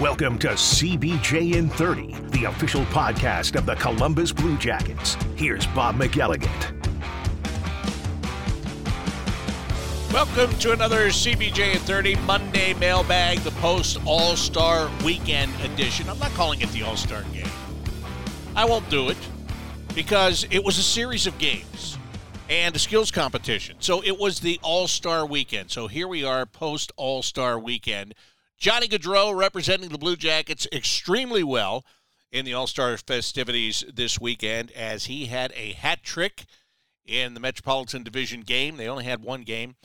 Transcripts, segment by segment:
Welcome to CBJ in 30, the official podcast of the Columbus Blue Jackets. Here's Bob McElligott. Welcome to another CBJ in 30 Monday mailbag, the post All Star Weekend edition. I'm not calling it the All Star game. I won't do it because it was a series of games and a skills competition. So it was the All Star Weekend. So here we are, post All Star Weekend. Johnny Gaudreau representing the Blue Jackets extremely well in the All Star festivities this weekend as he had a hat trick in the Metropolitan Division game. They only had one game.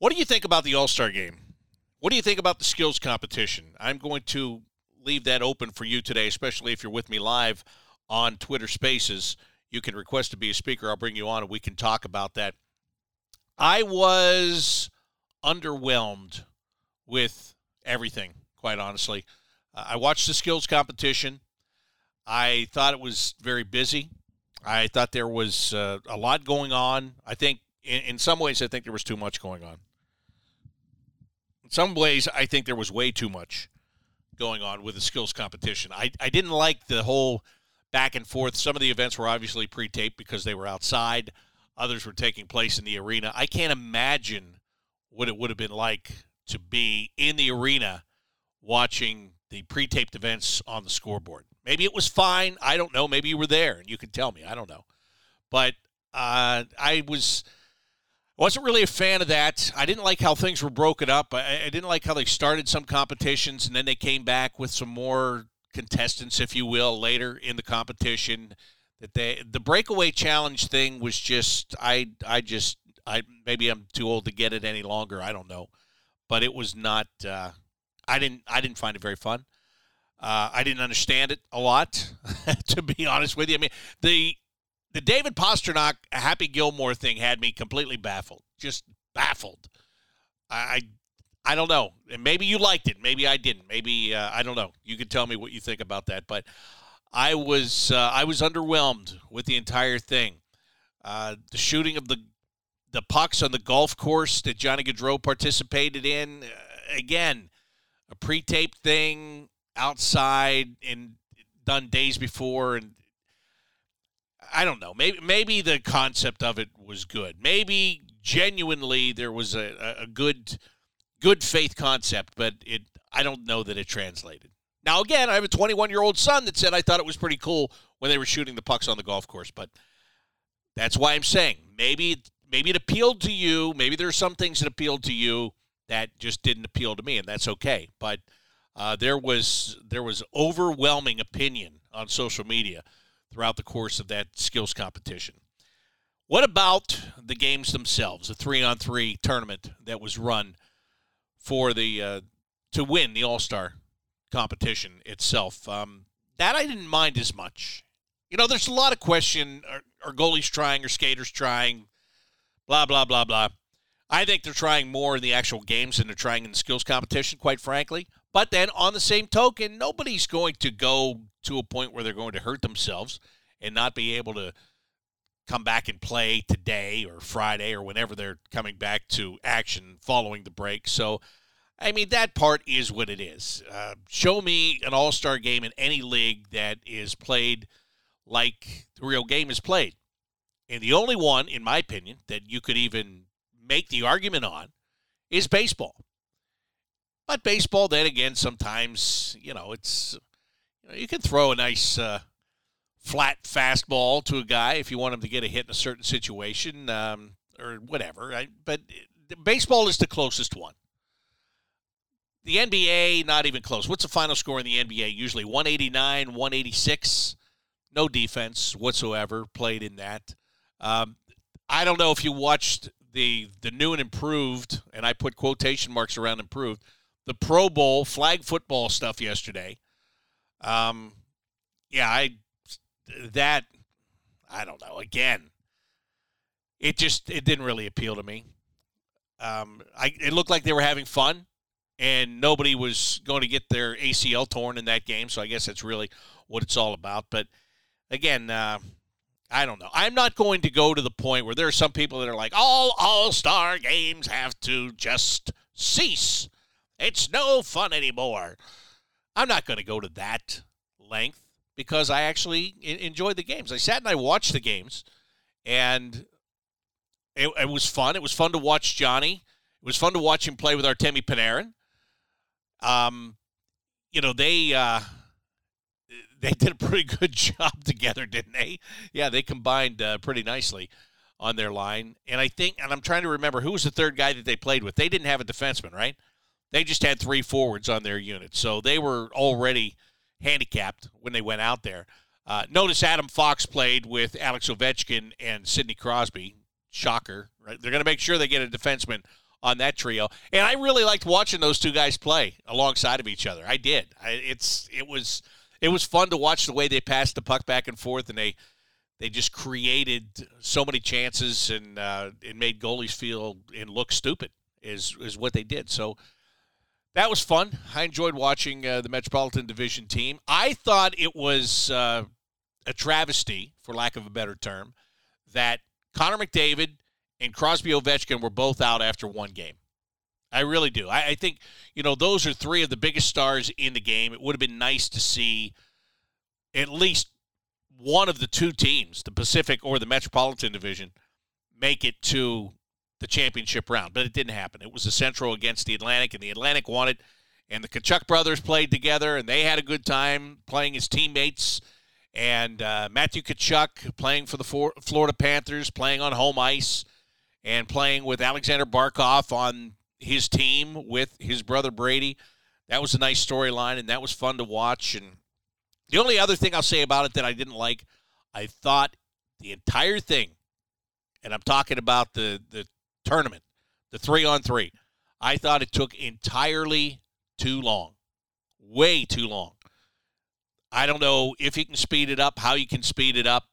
What do you think about the All Star game? What do you think about the skills competition? I'm going to leave that open for you today, especially if you're with me live on Twitter Spaces. You can request to be a speaker. I'll bring you on and we can talk about that. I was underwhelmed with everything, quite honestly. Uh, I watched the skills competition. I thought it was very busy. I thought there was uh, a lot going on. I think, in, in some ways, I think there was too much going on. In some ways, I think there was way too much going on with the skills competition. I, I didn't like the whole back and forth. Some of the events were obviously pre taped because they were outside, others were taking place in the arena. I can't imagine what it would have been like to be in the arena watching the pre-taped events on the scoreboard. Maybe it was fine. I don't know. Maybe you were there and you can tell me. I don't know. But uh, I was wasn't really a fan of that. I didn't like how things were broken up. I, I didn't like how they started some competitions and then they came back with some more contestants, if you will, later in the competition. That they the breakaway challenge thing was just I I just I maybe I'm too old to get it any longer. I don't know but it was not. Uh, I didn't. I didn't find it very fun. Uh, I didn't understand it a lot, to be honest with you. I mean, the the David Pastrnak Happy Gilmore thing had me completely baffled. Just baffled. I I don't know. And maybe you liked it. Maybe I didn't. Maybe uh, I don't know. You can tell me what you think about that. But I was uh, I was underwhelmed with the entire thing. Uh, the shooting of the the pucks on the golf course that Johnny Gaudreau participated in. Uh, again, a pre-taped thing outside and done days before, and I don't know. Maybe maybe the concept of it was good. Maybe genuinely there was a, a good good faith concept, but it I don't know that it translated. Now again, I have a 21 year old son that said I thought it was pretty cool when they were shooting the pucks on the golf course, but that's why I'm saying maybe maybe it appealed to you. Maybe there are some things that appealed to you that just didn't appeal to me, and that's okay. But uh, there was there was overwhelming opinion on social media throughout the course of that skills competition. What about the games themselves? The three on three tournament that was run for the uh, to win the All Star competition itself. Um, that I didn't mind as much. You know, there's a lot of question: are, are goalies trying? Are skaters trying? Blah, blah, blah, blah. I think they're trying more in the actual games than they're trying in the skills competition, quite frankly. But then on the same token, nobody's going to go to a point where they're going to hurt themselves and not be able to come back and play today or Friday or whenever they're coming back to action following the break. So, I mean, that part is what it is. Uh, show me an all star game in any league that is played like the real game is played. And the only one, in my opinion, that you could even make the argument on is baseball. But baseball, then again, sometimes, you know, it's, you, know, you can throw a nice uh, flat fastball to a guy if you want him to get a hit in a certain situation um, or whatever. But baseball is the closest one. The NBA, not even close. What's the final score in the NBA? Usually 189, 186. No defense whatsoever played in that. Um, I don't know if you watched the the new and improved, and I put quotation marks around improved, the Pro Bowl flag football stuff yesterday. Um, yeah, I that I don't know. Again, it just it didn't really appeal to me. Um, I it looked like they were having fun, and nobody was going to get their ACL torn in that game. So I guess that's really what it's all about. But again, uh, I don't know. I'm not going to go to the point where there are some people that are like, all All Star games have to just cease. It's no fun anymore. I'm not going to go to that length because I actually enjoyed the games. I sat and I watched the games, and it, it, was fun. It was fun to watch Johnny. It was fun to watch him play with Artemi Panarin. Um, you know they uh, they did a pretty good job together, didn't they? Yeah, they combined uh, pretty nicely on their line. And I think, and I'm trying to remember who was the third guy that they played with. They didn't have a defenseman, right? They just had three forwards on their unit, so they were already handicapped when they went out there. Uh, notice Adam Fox played with Alex Ovechkin and Sidney Crosby. Shocker, right? They're going to make sure they get a defenseman on that trio, and I really liked watching those two guys play alongside of each other. I did. I, it's it was it was fun to watch the way they passed the puck back and forth, and they they just created so many chances and uh, it made goalies feel and look stupid. Is is what they did. So that was fun. I enjoyed watching uh, the Metropolitan Division team. I thought it was uh, a travesty, for lack of a better term, that Connor McDavid and Crosby Ovechkin were both out after one game. I really do. I, I, think, you know, those are three of the biggest stars in the game. It would have been nice to see at least one of the two teams, the Pacific or the Metropolitan Division, make it to the championship round, but it didn't happen. It was the Central against the Atlantic, and the Atlantic won it. And the Tkachuk brothers played together, and they had a good time playing as teammates. And uh, Matthew Tkachuk playing for the Florida Panthers, playing on home ice, and playing with Alexander Barkov on his team with his brother Brady. That was a nice storyline, and that was fun to watch. And the only other thing I'll say about it that I didn't like, I thought the entire thing, and I'm talking about the the tournament, the three on three. I thought it took entirely too long, way too long. I don't know if you can speed it up, how you can speed it up.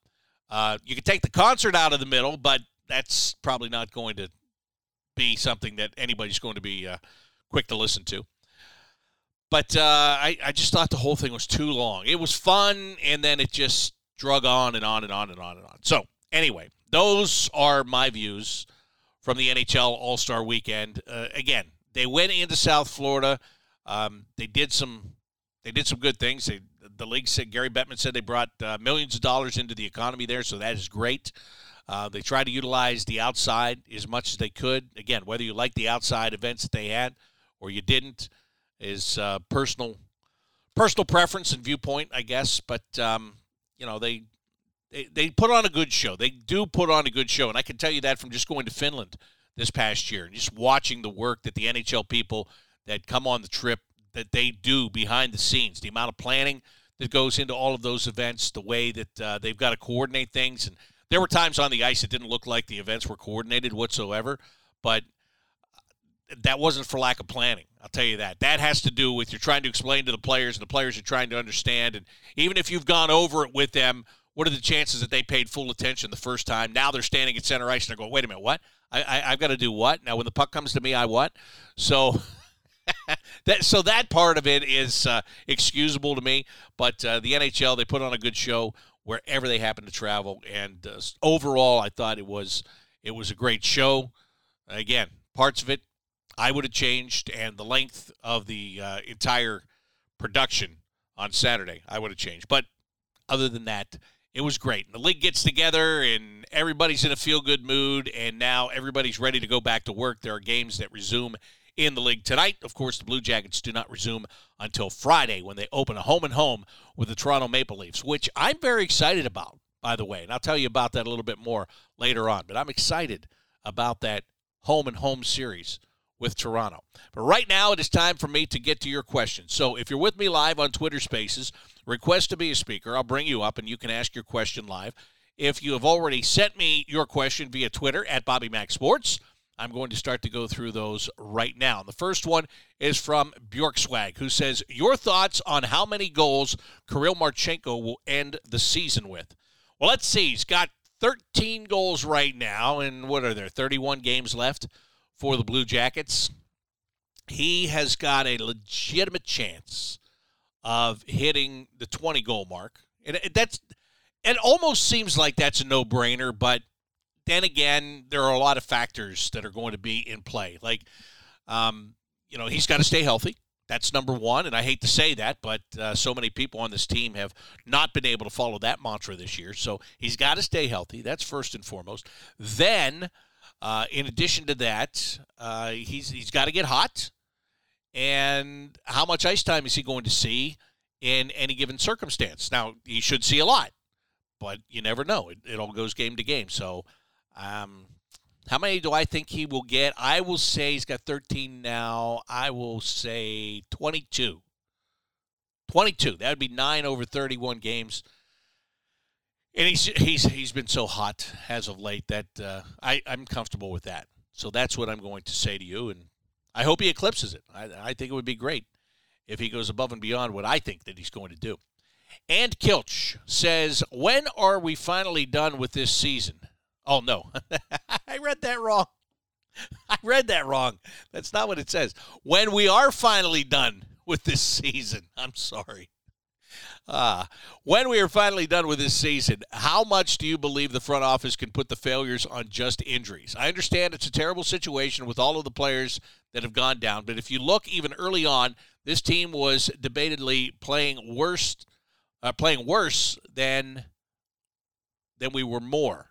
Uh, you can take the concert out of the middle, but that's probably not going to be something that anybody's going to be uh, quick to listen to. But uh, I, I just thought the whole thing was too long. It was fun, and then it just drug on and on and on and on and on. So, anyway, those are my views from the NHL All Star Weekend. Uh, again, they went into South Florida. Um, they did some they did some good things. They, the league said Gary Bettman said they brought uh, millions of dollars into the economy there, so that is great. Uh, they tried to utilize the outside as much as they could. Again, whether you like the outside events that they had or you didn't is uh, personal personal preference and viewpoint, I guess. But um, you know they they, they put on a good show. They do put on a good show, and I can tell you that from just going to Finland this past year and just watching the work that the NHL people that come on the trip that they do behind the scenes, the amount of planning that goes into all of those events, the way that uh, they've got to coordinate things. And there were times on the ice it didn't look like the events were coordinated whatsoever, but that wasn't for lack of planning. I'll tell you that. That has to do with you're trying to explain to the players, and the players are trying to understand. And even if you've gone over it with them what are the chances that they paid full attention the first time? Now they're standing at center ice and they're going, wait a minute, what? I, I, have got to do what? Now when the puck comes to me, I what? So that so that part of it is uh, excusable to me. But uh, the NHL they put on a good show wherever they happen to travel, and uh, overall I thought it was it was a great show. Again, parts of it I would have changed, and the length of the uh, entire production on Saturday I would have changed. But other than that, it was great. And the league gets together and everybody's in a feel good mood, and now everybody's ready to go back to work. There are games that resume in the league tonight. Of course, the Blue Jackets do not resume until Friday when they open a home and home with the Toronto Maple Leafs, which I'm very excited about, by the way. And I'll tell you about that a little bit more later on. But I'm excited about that home and home series with Toronto. But right now, it is time for me to get to your questions. So if you're with me live on Twitter Spaces, request to be a speaker. I'll bring you up and you can ask your question live. If you have already sent me your question via Twitter at Bobby Mac Sports, I'm going to start to go through those right now. The first one is from Bjorkswag, who says, Your thoughts on how many goals Kirill Marchenko will end the season with? Well, let's see. He's got 13 goals right now, and what are there, 31 games left? for the Blue Jackets. He has got a legitimate chance of hitting the 20 goal mark. And that's it almost seems like that's a no-brainer, but then again, there are a lot of factors that are going to be in play. Like um, you know, he's got to stay healthy. That's number one, and I hate to say that, but uh, so many people on this team have not been able to follow that mantra this year. So he's got to stay healthy. That's first and foremost. Then, uh, in addition to that, uh, he's he's got to get hot. And how much ice time is he going to see in any given circumstance? Now he should see a lot, but you never know. It, it all goes game to game. So. Um, how many do I think he will get? I will say he's got 13 now. I will say 22. 22. That would be 9 over 31 games. And he's he's he's been so hot as of late that uh, I I'm comfortable with that. So that's what I'm going to say to you, and I hope he eclipses it. I, I think it would be great if he goes above and beyond what I think that he's going to do. And Kilch says, "When are we finally done with this season?" Oh no, I read that wrong. I read that wrong. That's not what it says. When we are finally done with this season, I'm sorry. Uh, when we are finally done with this season, how much do you believe the front office can put the failures on just injuries? I understand it's a terrible situation with all of the players that have gone down, but if you look even early on, this team was debatedly playing worse, uh, playing worse than than we were more.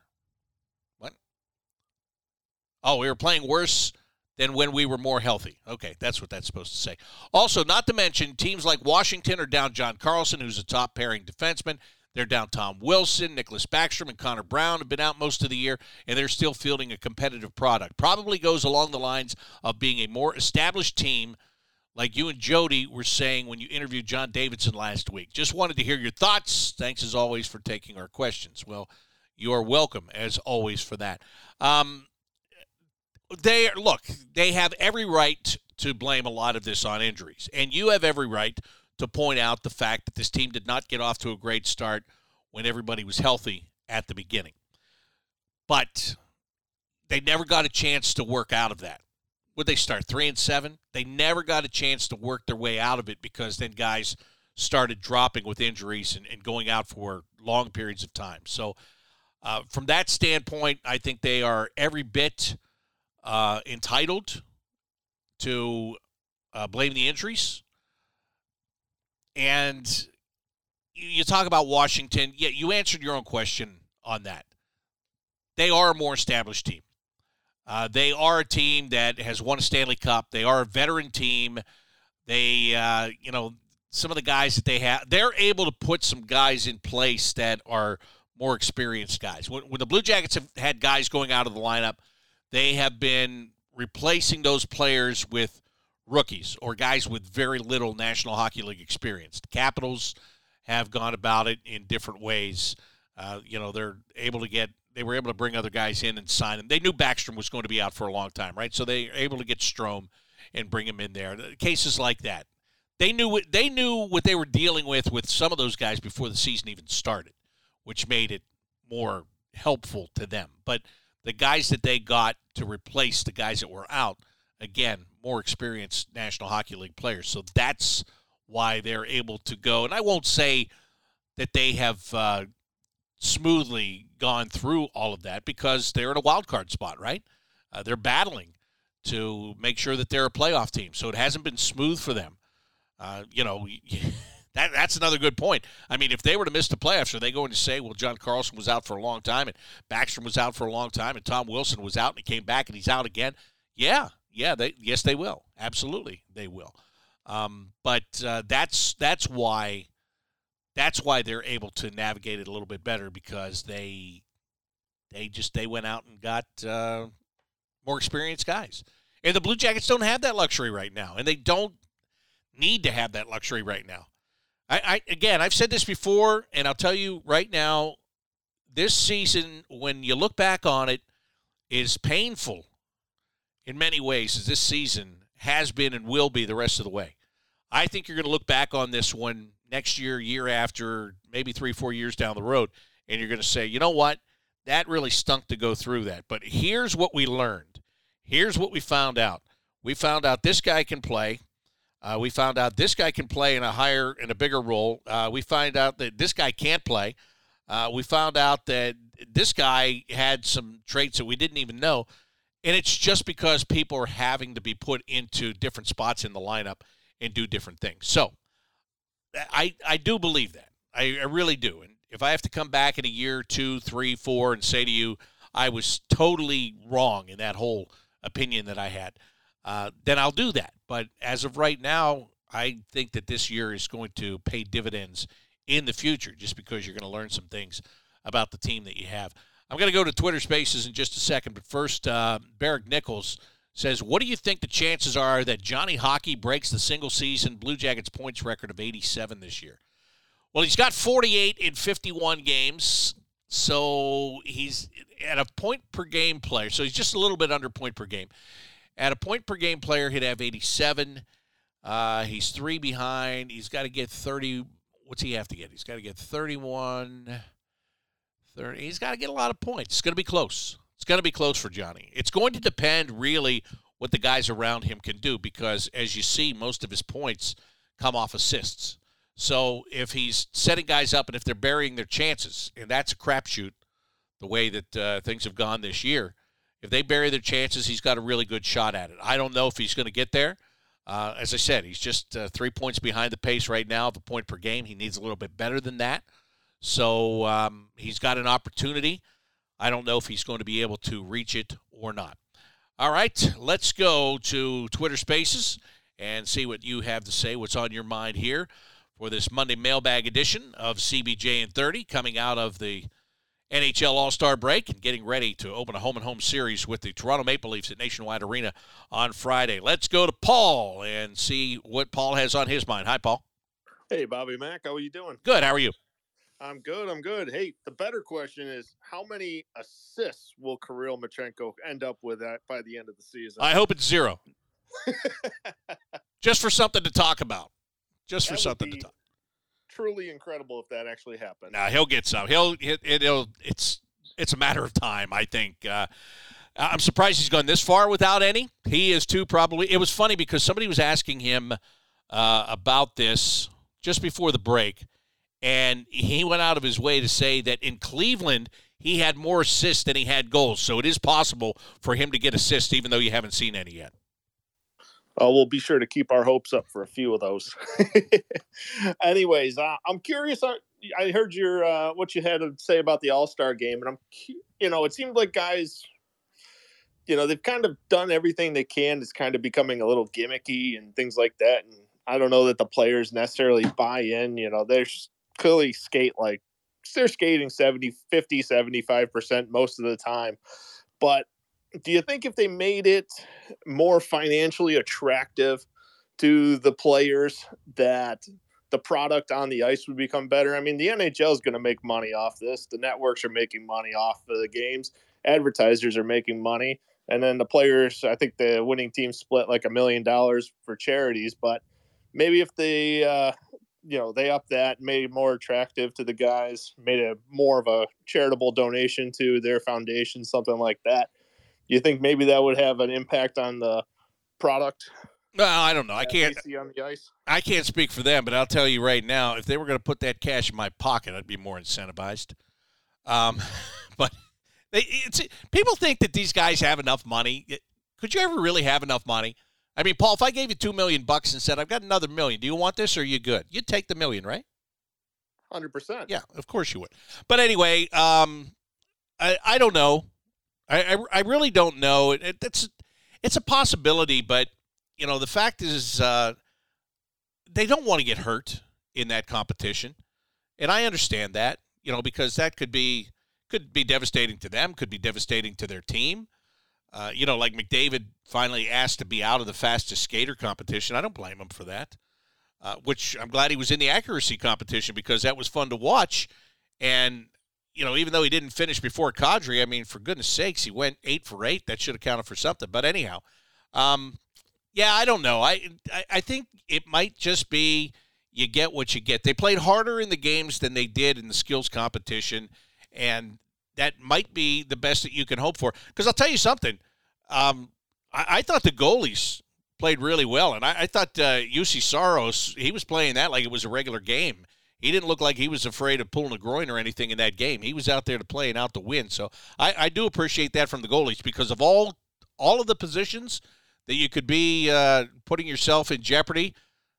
Oh, we were playing worse than when we were more healthy. Okay, that's what that's supposed to say. Also, not to mention, teams like Washington are down John Carlson, who's a top pairing defenseman. They're down Tom Wilson, Nicklas Backstrom, and Connor Brown have been out most of the year, and they're still fielding a competitive product. Probably goes along the lines of being a more established team, like you and Jody were saying when you interviewed John Davidson last week. Just wanted to hear your thoughts. Thanks as always for taking our questions. Well, you are welcome as always for that. Um, they look, they have every right to blame a lot of this on injuries, and you have every right to point out the fact that this team did not get off to a great start when everybody was healthy at the beginning. But they never got a chance to work out of that. Would they start three and seven? They never got a chance to work their way out of it because then guys started dropping with injuries and, and going out for long periods of time. So, uh, from that standpoint, I think they are every bit uh, entitled to uh, blame the injuries. And you talk about Washington. Yeah, you answered your own question on that. They are a more established team. Uh, they are a team that has won a Stanley Cup. They are a veteran team. They, uh, you know, some of the guys that they have, they're able to put some guys in place that are more experienced guys. When, when the Blue Jackets have had guys going out of the lineup they have been replacing those players with rookies or guys with very little National Hockey League experience. The Capitals have gone about it in different ways. Uh, you know, they're able to get they were able to bring other guys in and sign them. They knew Backstrom was going to be out for a long time, right? So they were able to get Strome and bring him in there. Cases like that. They knew what they knew what they were dealing with with some of those guys before the season even started, which made it more helpful to them. But the guys that they got to replace the guys that were out, again, more experienced National Hockey League players. So that's why they're able to go. And I won't say that they have uh, smoothly gone through all of that because they're in a wild card spot, right? Uh, they're battling to make sure that they're a playoff team. So it hasn't been smooth for them. Uh, you know, That, that's another good point. I mean, if they were to miss the playoffs, are they going to say, well, John Carlson was out for a long time and Backstrom was out for a long time and Tom Wilson was out and he came back and he's out again? Yeah, yeah, they yes they will. Absolutely, they will. Um, but uh, that's that's why that's why they're able to navigate it a little bit better because they they just they went out and got uh, more experienced guys. And the Blue Jackets don't have that luxury right now, and they don't need to have that luxury right now. I, I again, I've said this before, and I'll tell you right now, this season, when you look back on it, is painful in many ways, as this season has been and will be the rest of the way. I think you're going to look back on this one next year, year after, maybe three, four years down the road, and you're going to say, you know what? That really stunk to go through that. But here's what we learned. Here's what we found out. We found out this guy can play. Uh, we found out this guy can play in a higher in a bigger role. Uh, we find out that this guy can't play. Uh, we found out that this guy had some traits that we didn't even know, and it's just because people are having to be put into different spots in the lineup, and do different things. So I I do believe that. I, I really do. And if I have to come back in a year, two, three, four, and say to you, I was totally wrong in that whole opinion that I had, uh, then I'll do that. But as of right now, I think that this year is going to pay dividends in the future just because you're going to learn some things about the team that you have. I'm going to go to Twitter Spaces in just a second, but first, uh, Barrick Nichols says, What do you think the chances are that Johnny Hockey breaks the single season Blue Jackets points record of 87 this year? Well, he's got 48 in 51 games, so he's at a point per game player, so he's just a little bit under point per game. At a point per game player, he'd have 87. Uh, he's three behind. He's got to get 30. What's he have to get? He's got to get 31. 30. He's got to get a lot of points. It's going to be close. It's going to be close for Johnny. It's going to depend really what the guys around him can do because, as you see, most of his points come off assists. So if he's setting guys up and if they're burying their chances, and that's a crapshoot, the way that uh, things have gone this year, if they bury their chances, he's got a really good shot at it. I don't know if he's going to get there. Uh, as I said, he's just uh, three points behind the pace right now, the point per game. He needs a little bit better than that. So um, he's got an opportunity. I don't know if he's going to be able to reach it or not. All right, let's go to Twitter Spaces and see what you have to say, what's on your mind here for this Monday mailbag edition of CBJ in 30 coming out of the NHL All Star break and getting ready to open a home and home series with the Toronto Maple Leafs at Nationwide Arena on Friday. Let's go to Paul and see what Paul has on his mind. Hi, Paul. Hey, Bobby Mack. How are you doing? Good. How are you? I'm good. I'm good. Hey, the better question is how many assists will Kirill Marchenko end up with at, by the end of the season? I hope it's zero. Just for something to talk about. Just for something to talk. Truly incredible if that actually happened. Now he'll get some. He'll it, it'll it's it's a matter of time. I think. Uh, I'm surprised he's gone this far without any. He is too probably. It was funny because somebody was asking him uh, about this just before the break and he went out of his way to say that in Cleveland he had more assists than he had goals. So it is possible for him to get assists, even though you haven't seen any yet. Uh, we'll be sure to keep our hopes up for a few of those. Anyways, uh, I'm curious. Uh, I heard your uh, what you had to say about the All Star game, and I'm, you know, it seemed like guys, you know, they've kind of done everything they can. It's kind of becoming a little gimmicky and things like that. And I don't know that the players necessarily buy in. You know, they're clearly skate like they're skating 70 50 75% most of the time but do you think if they made it more financially attractive to the players that the product on the ice would become better? I mean the nhl is going to make money off this. The networks are making money off of the games. Advertisers are making money. And then the players i think the winning team split like a million dollars for charities but maybe if they uh, you know they upped that made it more attractive to the guys made it more of a charitable donation to their foundation something like that you think maybe that would have an impact on the product well, I don't know. I can't. On the ice. I can't speak for them, but I'll tell you right now, if they were going to put that cash in my pocket, I'd be more incentivized. Um, but they, it's people think that these guys have enough money. Could you ever really have enough money? I mean, Paul, if I gave you two million bucks and said, I've got another million, do you want this or are you good? You'd take the million, right? Hundred percent. Yeah, of course you would. But anyway, um, I I don't know. I I, I really don't know. It, it, it's it's a possibility, but you know the fact is, uh, they don't want to get hurt in that competition, and I understand that. You know because that could be could be devastating to them, could be devastating to their team. Uh, you know, like McDavid finally asked to be out of the fastest skater competition. I don't blame him for that. Uh, which I'm glad he was in the accuracy competition because that was fun to watch. And you know, even though he didn't finish before Kadri, I mean, for goodness sakes, he went eight for eight. That should have counted for something. But anyhow, um, yeah, I don't know. I, I I think it might just be you get what you get. They played harder in the games than they did in the skills competition, and that might be the best that you can hope for. Because I'll tell you something, um, I, I, thought the goalies played really well, and I, I thought uh, Juuse Saros he was playing that like it was a regular game. He didn't look like he was afraid of pulling a groin or anything in that game. He was out there to play and out to win. So I, I do appreciate that from the goalies because of all all of the positions that you could be uh, putting yourself in jeopardy.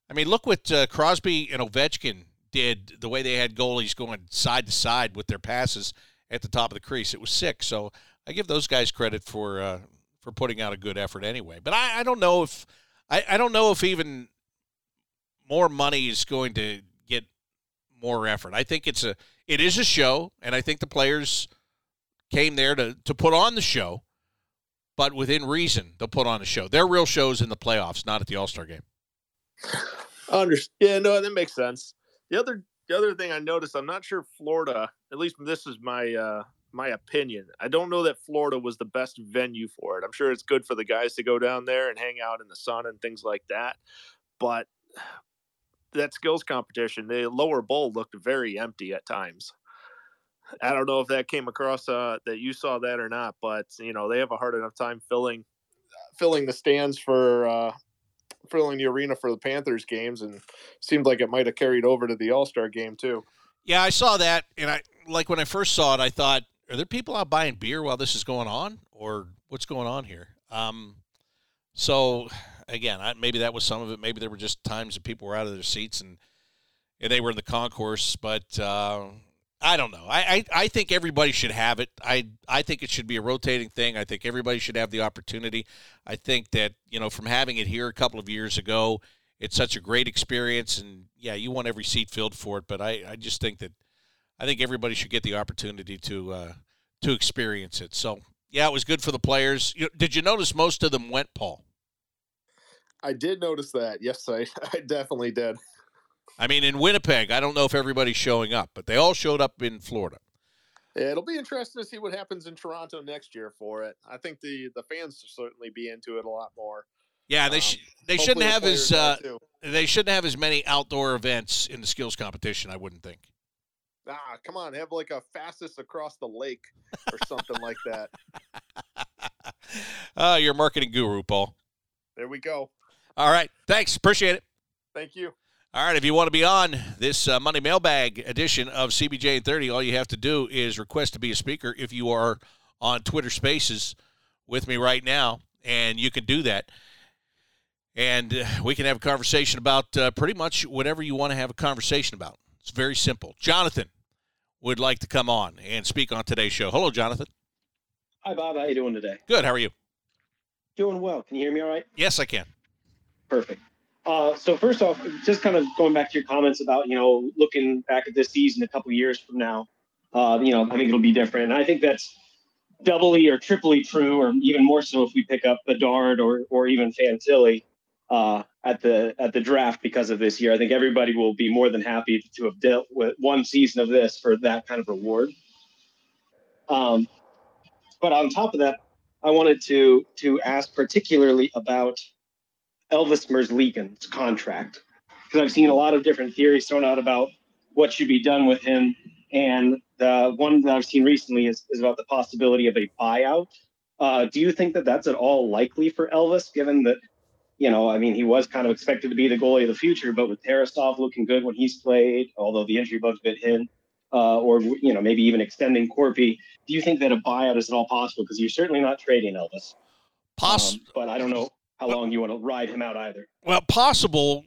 I mean, look what uh, Crosby and Ovechkin did. The way they had goalies going side to side with their passes at the top of the crease, it was sick. So I give those guys credit for uh, for putting out a good effort anyway. But I, I don't know if I, I don't know if even more money is going to more effort. I think it's a it is a show, and I think the players came there to to put on the show, but within reason, they'll put on a show. Their real shows in the playoffs, not at the All Star game. I Understand? Yeah, no, that makes sense. The other the other thing I noticed, I'm not sure Florida. At least this is my uh, my opinion. I don't know that Florida was the best venue for it. I'm sure it's good for the guys to go down there and hang out in the sun and things like that. But that skills competition, the lower bowl looked very empty at times. I don't know if that came across uh, that you saw that or not, but you know they have a hard enough time filling filling the stands for uh, filling the arena for the Panthers games, and seemed like it might have carried over to the All Star game too. Yeah, I saw that, and I like when I first saw it, I thought, are there people out buying beer while this is going on, or what's going on here? Um, so again, I, maybe that was some of it. Maybe there were just times that people were out of their seats and, and they were in the concourse, but uh, I don't know. I, I, I think everybody should have it. I I think it should be a rotating thing. I think everybody should have the opportunity. I think that you know from having it here a couple of years ago, it's such a great experience, and yeah, you want every seat filled for it. But I, I just think that I think everybody should get the opportunity to uh, to experience it. So yeah, it was good for the players. You, did you notice most of them went, Paul? I did notice that. Yes, I, I definitely did. I mean, in Winnipeg, I don't know if everybody's showing up, but they all showed up in Florida. Yeah, it'll be interesting to see what happens in Toronto next year for it. I think the the fans will certainly be into it a lot more. Yeah, they sh- um, they shouldn't have as uh, they shouldn't have as many outdoor events in the skills competition. I wouldn't think. Ah, come on, have like a fastest across the lake or something like that. Uh, you're a marketing guru, Paul. There we go. All right. Thanks. Appreciate it. Thank you. All right. If you want to be on this uh, Monday mailbag edition of CBJ in 30, all you have to do is request to be a speaker if you are on Twitter Spaces with me right now, and you can do that. And uh, we can have a conversation about uh, pretty much whatever you want to have a conversation about. It's very simple. Jonathan would like to come on and speak on today's show. Hello, Jonathan. Hi, Bob. How you doing today? Good. How are you? Doing well. Can you hear me all right? Yes, I can. Perfect. Uh, so first off, just kind of going back to your comments about you know looking back at this season a couple years from now, uh, you know I think it'll be different. And I think that's doubly or triply true, or even more so if we pick up Bedard or or even Fantilli uh, at the at the draft because of this year. I think everybody will be more than happy to have dealt with one season of this for that kind of reward. Um, but on top of that, I wanted to to ask particularly about Elvis Merzlikins' contract because I've seen a lot of different theories thrown out about what should be done with him. And the one that I've seen recently is, is about the possibility of a buyout. Uh, do you think that that's at all likely for Elvis, given that, you know, I mean, he was kind of expected to be the goalie of the future, but with Tarasov looking good when he's played, although the injury bug's bit him, uh, or, you know, maybe even extending Korpi, do you think that a buyout is at all possible? Because you're certainly not trading Elvis. Poss- um, but I don't know how long you want to ride him out either. Well, possible,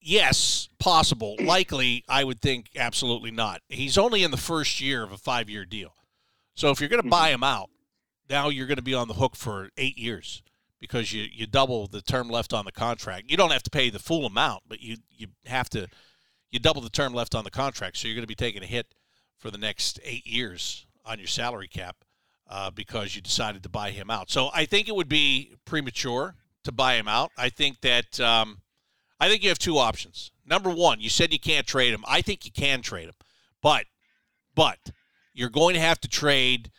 yes, possible. Likely, I would think absolutely not. He's only in the first year of a five year deal. So if you're going to buy mm-hmm. him out, now you're going to be on the hook for eight years because you, you double the term left on the contract. You don't have to pay the full amount, but you, you have to you double the term left on the contract. So you're going to be taking a hit for the next eight years on your salary cap uh, because you decided to buy him out. So I think it would be premature to buy him out. I think that um, I think you have two options. Number one, you said you can't trade him. I think you can trade him, but but you're going to have to trade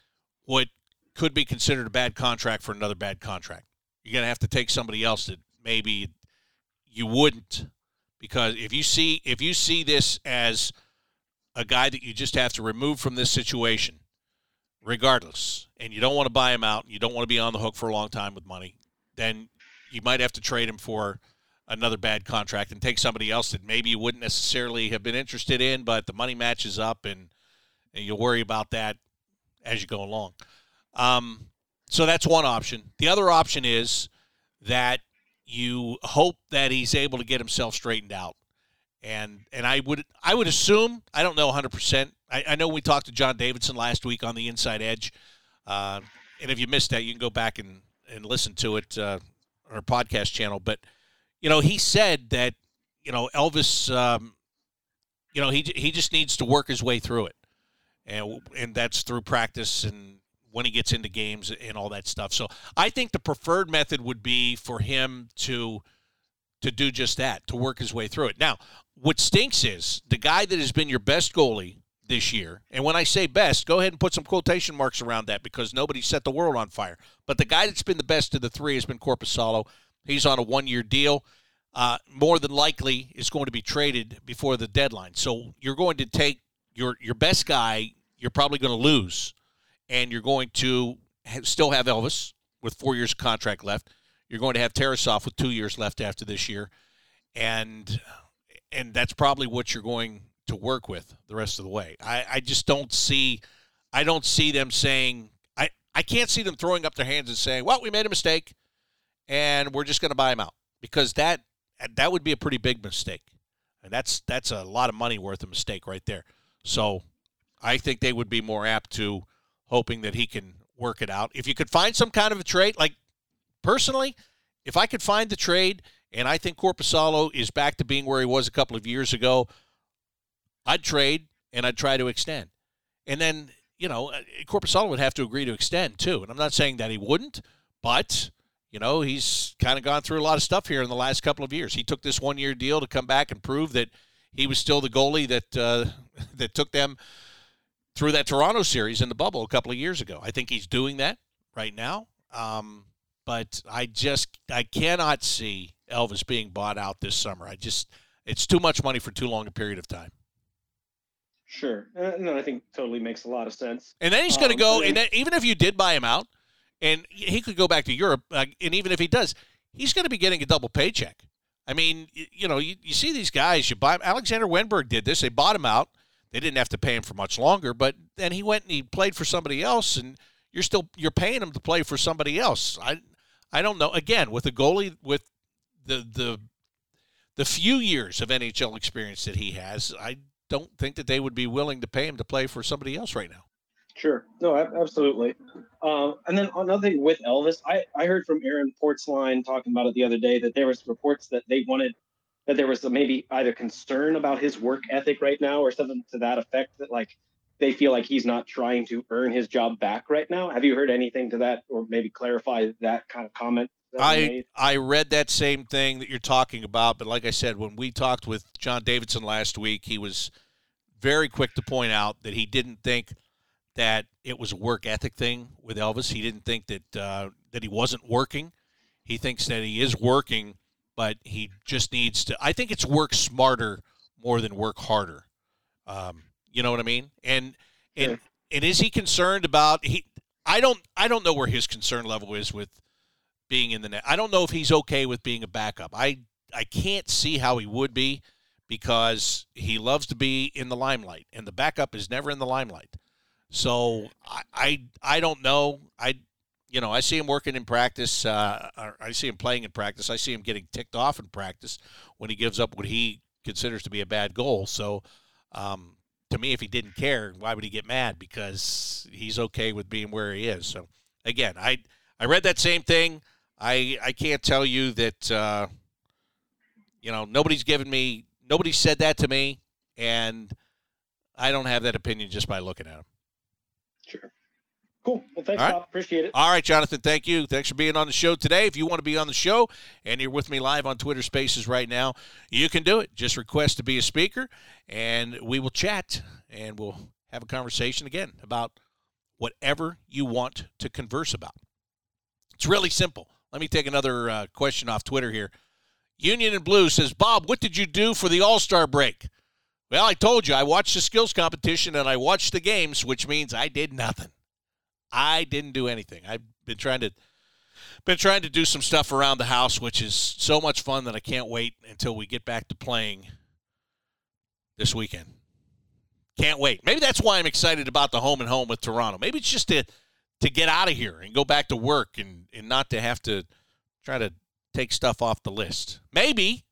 what could be considered a bad contract for another bad contract. You're going to have to take somebody else that maybe you wouldn't because if you see if you see this as a guy that you just have to remove from this situation regardless and you don't want to buy him out you don't want to be on the hook for a long time with money then you might have to trade him for another bad contract and take somebody else that maybe you wouldn't necessarily have been interested in, but the money matches up and, and you'll worry about that as you go along. Um, so that's one option. The other option is that you hope that he's able to get himself straightened out. And and I would I would assume I don't know 100. percent I, know we talked to John Davidson last week on the Inside Edge, uh, and if you missed that, you can go back and and listen to it uh, our podcast channel. But you know, he said that you know Elvis, um, you know he he just needs to work his way through it, and and that's through practice and when he gets into games and all that stuff. So I think the preferred method would be for him to to do just that, to work his way through it. Now, what stinks is the guy that has been your best goalie this year, and when I say best, go ahead and put some quotation marks around that because nobody set the world on fire. But the guy that's been the best of the three has been Korpisalo. He's on a one-year deal. Uh, more than likely is going to be traded before the deadline. So you're going to take your your best guy. You're probably going to lose and you're going to still have Elvis with four years of contract left. You're going to have Tarasov with two years left after this year, and and that's probably what you're going to work with the rest of the way. I, I just don't see, I don't see them saying I I can't see them throwing up their hands and saying, well, we made a mistake, and we're just going to buy him out because that that would be a pretty big mistake, and that's that's a lot of money worth of mistake right there. So I think they would be more apt to hoping that he can work it out. If you could find some kind of a trade, like personally, if I could find the trade and I think Korpisalo is back to being where he was a couple of years ago, I'd trade and I'd try to extend. And then, you know, uh, Korpisalo would have to agree to extend too. And I'm not saying that he wouldn't, but you know, he's kind of gone through a lot of stuff here in the last couple of years. He took this one-year deal to come back and prove that he was still the goalie that uh, that took them through that Toronto series in the bubble a couple of years ago. I think he's doing that right now. Um, but I just I cannot see Elvis being bought out this summer. I just it's too much money for too long a period of time. Sure, uh, no, I think totally makes a lot of sense. And then he's going to um, go, and then, even if you did buy him out, and he could go back to Europe, uh, and even if he does, he's going to be getting a double paycheck. I mean, you, you know, you, you see these guys. You buy Alexander Wennberg did this. They bought him out they didn't have to pay him for much longer, but then he went and he played for somebody else, and you're still you're paying him to play for somebody else. I I don't know. Again, with a goalie with the the the few years of NHL experience that he has, I don't think that they would be willing to pay him to play for somebody else right now. Sure. No, absolutely. Um, and then another thing with Elvis, I, I heard from Aaron Portzline talking about it the other day that there was reports that they wanted that there was maybe either concern about his work ethic right now or something to that effect that like they feel like he's not trying to earn his job back right now. Have you heard anything to that or maybe clarify that kind of comment? I I read that same thing that you're talking about, but like I said, when we talked with John Davidson last week, he was very quick to point out that he didn't think that it was a work ethic thing with Elvis. He didn't think that uh, that he wasn't working. He thinks that he is working but he just needs to. I think it's work smarter more than work harder. Um, you know what I mean? And and and is he concerned about he? I don't I don't know where his concern level is with being in the net. I don't know if he's okay with being a backup. I I can't see how he would be because he loves to be in the limelight, and the backup is never in the limelight. So I I, I don't know. I you know, I see him working in practice. Uh, I see him playing in practice. I see him getting ticked off in practice when he gives up what he considers to be a bad goal. So, um, to me, if he didn't care, why would he get mad? Because he's okay with being where he is. So, again, I I read that same thing. I I can't tell you that. Uh, you know, nobody's given me. Nobody said that to me, and I don't have that opinion just by looking at him. Sure. Cool. Well, thanks, Bob. Appreciate it. All right, Jonathan. Thank you. Thanks for being on the show today. If you want to be on the show and you're with me live on Twitter Spaces right now, you can do it. Just request to be a speaker, and we will chat and we'll have a conversation again about whatever you want to converse about. It's really simple. Let me take another uh, question off Twitter here. Union and Blue says, Bob, what did you do for the All Star break? Well, I told you I watched the skills competition and I watched the games, which means I did nothing. I didn't do anything. I've been trying to been trying to do some stuff around the house, which is so much fun that I can't wait until we get back to playing this weekend. Can't wait. Maybe that's why I'm excited about the home and home with Toronto. Maybe it's just to to get out of here and go back to work and, and not to have to try to take stuff off the list. Maybe.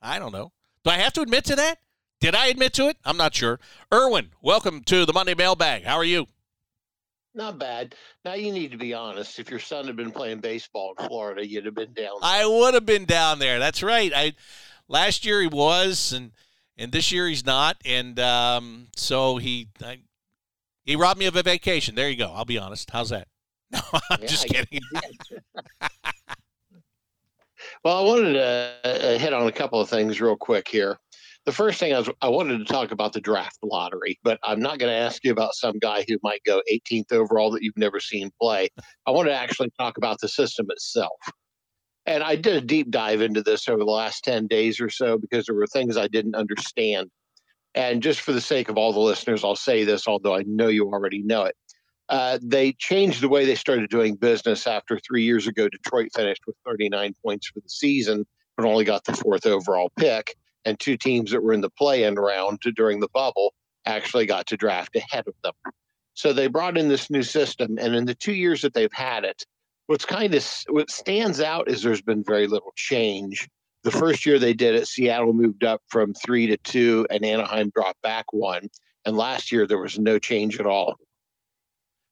I don't know. Do I have to admit to that? Did I admit to it? I'm not sure. Erwin, welcome to the Monday Mailbag. How are you? Not bad. Now you need to be honest. If your son had been playing baseball in Florida, you'd have been down. There. I would have been down there. That's right. I last year he was, and and this year he's not, and um, so he I, he robbed me of a vacation. There you go. I'll be honest. How's that? No, I'm yeah, just kidding. well, I wanted to uh, hit on a couple of things real quick here the first thing I, was, I wanted to talk about the draft lottery, but I'm not going to ask you about some guy who might go 18th overall that you've never seen play. I want to actually talk about the system itself. And I did a deep dive into this over the last 10 days or so because there were things I didn't understand. And just for the sake of all the listeners, I'll say this, although I know you already know it. Uh, they changed the way they started doing business after three years ago. Detroit finished with 39 points for the season, but only got the fourth overall pick and two teams that were in the play-in round during the bubble actually got to draft ahead of them. So they brought in this new system, and in the two years that they've had it, what's kind of what stands out is there's been very little change. The first year they did it, Seattle moved up from three to two, and Anaheim dropped back one. And last year there was no change at all.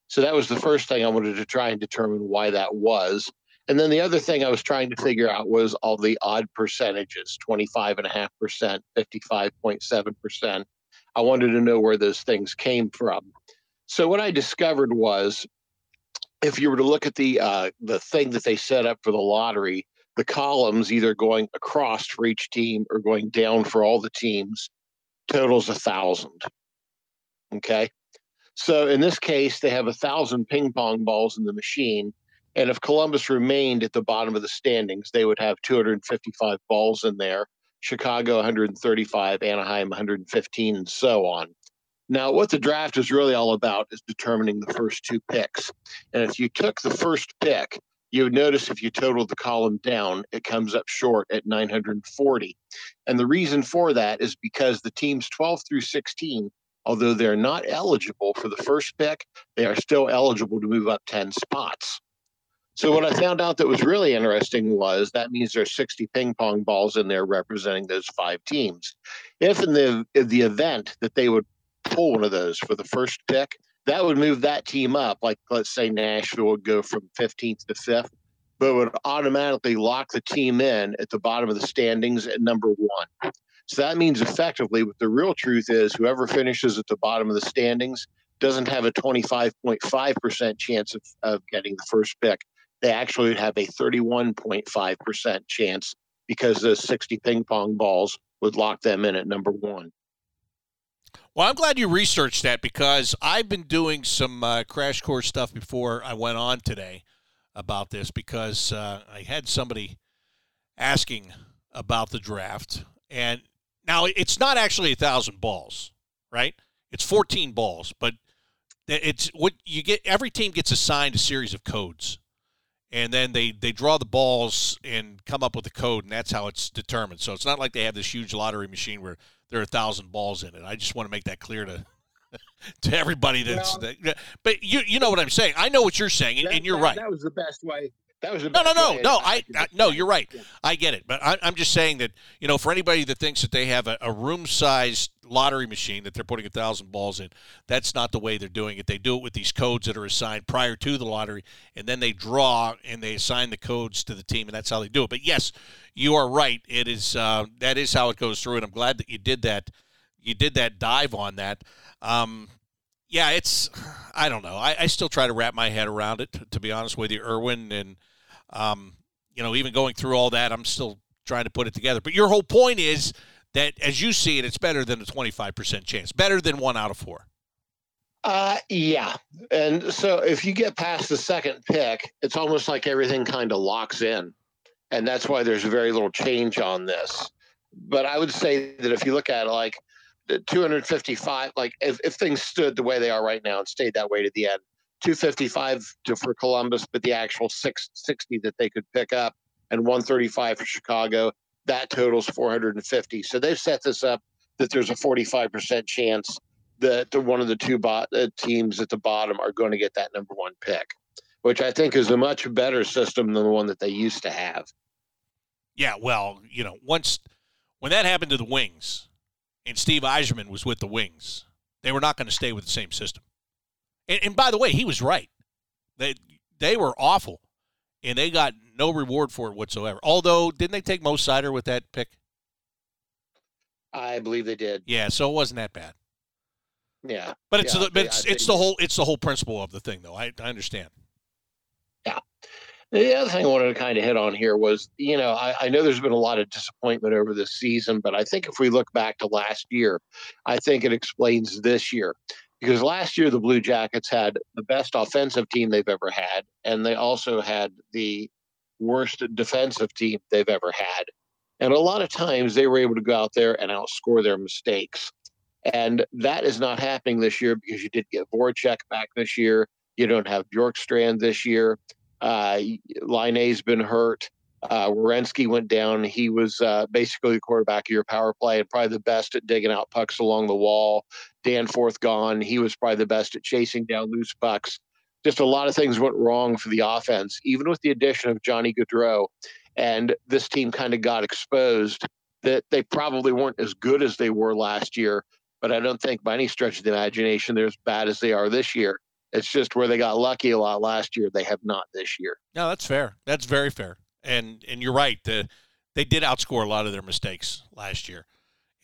So that was the first thing I wanted to try and determine why that was. And then the other thing I was trying to figure out was all the odd percentages 25.5%, 55.7%. I wanted to know where those things came from. So what I discovered was if you were to look at the uh, the thing that they set up for the lottery, the columns either going across for each team or going down for all the teams totals a thousand. Okay. So in this case, they have a thousand ping pong balls in the machine and if Columbus remained at the bottom of the standings, they would have 255 balls in there, Chicago 135, Anaheim 115, and so on. Now, what the draft is really all about is determining the first two picks. And if you took the first pick, you would notice if you totaled the column down, it comes up short at 940. And the reason for that is because the teams 12 through 16, although they're not eligible for the first pick, they are still eligible to move up 10 spots. So what I found out that was really interesting was that means there's 60 ping pong balls in there representing those five teams. If in the in the event that they would pull one of those for the first pick, that would move that team up. Like let's say Nashville would go from 15th to 5th, but would automatically lock the team in at the bottom of the standings at number one. So that means effectively what the real truth is whoever finishes at the bottom of the standings doesn't have a 25.5% chance of, of getting the first pick they actually would have a 31.5% chance because those 60 ping pong balls would lock them in at number one. Well, I'm glad you researched that because I've been doing some uh, crash course stuff before I went on today about this because uh, I had somebody asking about the draft. And now it's not actually a thousand balls, right? It's 14 balls, but it's what you get. Every team gets assigned a series of codes and then they they draw the balls and come up with a code, and that's how it's determined. So it's not like they have this huge lottery machine where there are a thousand balls in it. I just want to make that clear to to everybody that's. Well, that, but you you know what I'm saying. I know what you're saying, and, that, and you're that, right. That was the best way. That was no, no, no, no. I, I, no, you're right. I get it, but I, am just saying that you know, for anybody that thinks that they have a, a room-sized lottery machine that they're putting a thousand balls in, that's not the way they're doing it. They do it with these codes that are assigned prior to the lottery, and then they draw and they assign the codes to the team, and that's how they do it. But yes, you are right. It is uh, that is how it goes through, and I'm glad that you did that. You did that dive on that. Um, yeah, it's I don't know. I, I, still try to wrap my head around it. To, to be honest with you, Erwin and um, you know, even going through all that, I'm still trying to put it together. But your whole point is that, as you see it, it's better than a 25% chance, better than one out of four. Uh, yeah. And so if you get past the second pick, it's almost like everything kind of locks in. And that's why there's very little change on this. But I would say that if you look at it like the 255, like if, if things stood the way they are right now and stayed that way to the end, 255 to, for Columbus, but the actual 660 that they could pick up, and 135 for Chicago. That totals 450. So they've set this up that there's a 45% chance that one of the two bot, uh, teams at the bottom are going to get that number one pick, which I think is a much better system than the one that they used to have. Yeah, well, you know, once when that happened to the Wings, and Steve Yzerman was with the Wings, they were not going to stay with the same system. And, and by the way, he was right. They they were awful, and they got no reward for it whatsoever. Although, didn't they take Mo Seider with that pick? I believe they did. Yeah, so it wasn't that bad. Yeah, but it's yeah, the, but it's, it's the whole it's the whole principle of the thing, though. I, I understand. Yeah. The other thing I wanted to kind of hit on here was, you know, I, I, know there's been a lot of disappointment over this season, but I think if we look back to last year, I think it explains this year. Because last year, the Blue Jackets had the best offensive team they've ever had, and they also had the worst defensive team they've ever had. And a lot of times they were able to go out there and outscore their mistakes. And that is not happening this year because you did get Voracek back this year. You don't have Bjorkstrand this year. Uh, Laine's been hurt. Uh, Werenski went down. He was uh, basically the quarterback of your power play and probably the best at digging out pucks along the wall. Danforth gone. He was probably the best at chasing down loose pucks. Just a lot of things went wrong for the offense, even with the addition of Johnny Gaudreau and this team kind of got exposed that they probably weren't as good as they were last year. But I don't think by any stretch of the imagination they're as bad as they are this year. It's just where they got lucky a lot last year. They have not this year. No, that's fair. That's very fair. And and you're right. The, they did outscore a lot of their mistakes last year,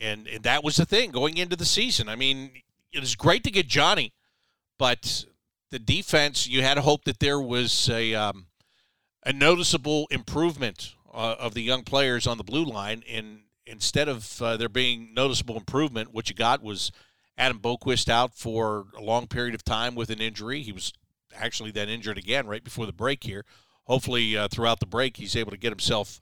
and and that was the thing going into the season. I mean, it was great to get Johnny, but the defense you had to hope that there was a um, a noticeable improvement uh, of the young players on the blue line. And instead of uh, there being noticeable improvement, what you got was Adam Boqvist out for a long period of time with an injury. He was actually then injured again right before the break here. Hopefully, uh, throughout the break, he's able to get himself